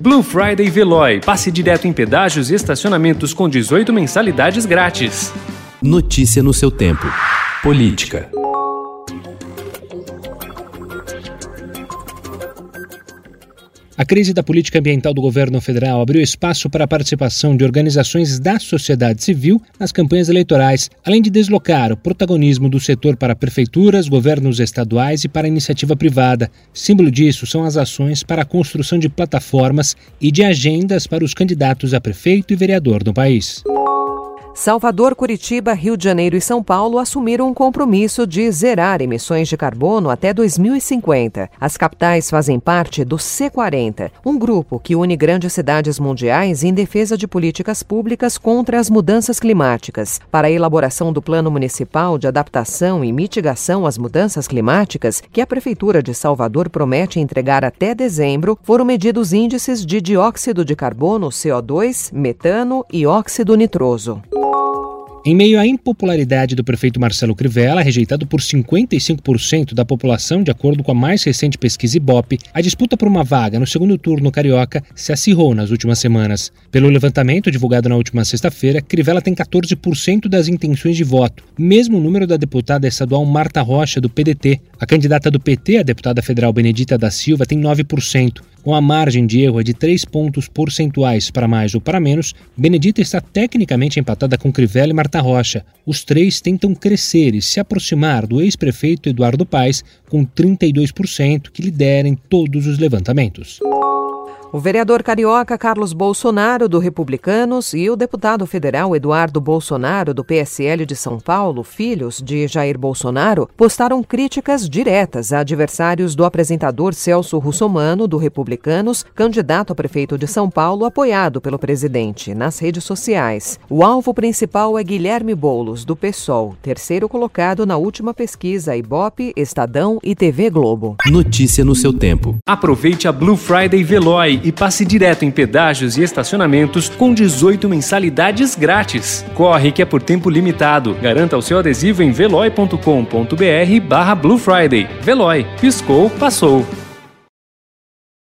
Blue Friday Veloy. Passe direto em pedágios e estacionamentos com 18 mensalidades grátis. Notícia no seu tempo. Política. A crise da política ambiental do governo federal abriu espaço para a participação de organizações da sociedade civil nas campanhas eleitorais, além de deslocar o protagonismo do setor para prefeituras, governos estaduais e para iniciativa privada. Símbolo disso são as ações para a construção de plataformas e de agendas para os candidatos a prefeito e vereador do país. Salvador, Curitiba, Rio de Janeiro e São Paulo assumiram um compromisso de zerar emissões de carbono até 2050. As capitais fazem parte do C40, um grupo que une grandes cidades mundiais em defesa de políticas públicas contra as mudanças climáticas. Para a elaboração do Plano Municipal de Adaptação e Mitigação às Mudanças Climáticas, que a Prefeitura de Salvador promete entregar até dezembro, foram medidos índices de dióxido de carbono, CO2, metano e óxido nitroso. Em meio à impopularidade do prefeito Marcelo Crivella, rejeitado por 55% da população, de acordo com a mais recente pesquisa Ibope, a disputa por uma vaga no segundo turno carioca se acirrou nas últimas semanas. Pelo levantamento divulgado na última sexta-feira, Crivella tem 14% das intenções de voto, mesmo número da deputada estadual Marta Rocha, do PDT. A candidata do PT, a deputada federal Benedita da Silva, tem 9%. Com a margem de erro de 3 pontos percentuais para mais ou para menos, Benedita está tecnicamente empatada com Crivella e Marta Rocha. Os três tentam crescer e se aproximar do ex-prefeito Eduardo Paes, com 32%, que lidera em todos os levantamentos. O vereador carioca Carlos Bolsonaro, do Republicanos, e o deputado federal Eduardo Bolsonaro, do PSL de São Paulo, filhos de Jair Bolsonaro, postaram críticas diretas a adversários do apresentador Celso Russomano, do Republicanos, candidato a prefeito de São Paulo, apoiado pelo presidente, nas redes sociais. O alvo principal é Guilherme Boulos, do PSOL, terceiro colocado na última pesquisa Ibope, Estadão e TV Globo. Notícia no seu tempo. Aproveite a Blue Friday Veloy e passe direto em pedágios e estacionamentos com 18 mensalidades grátis. Corre que é por tempo limitado. Garanta o seu adesivo em veloy.com.br barra Blue Friday. Veloy. Piscou, passou.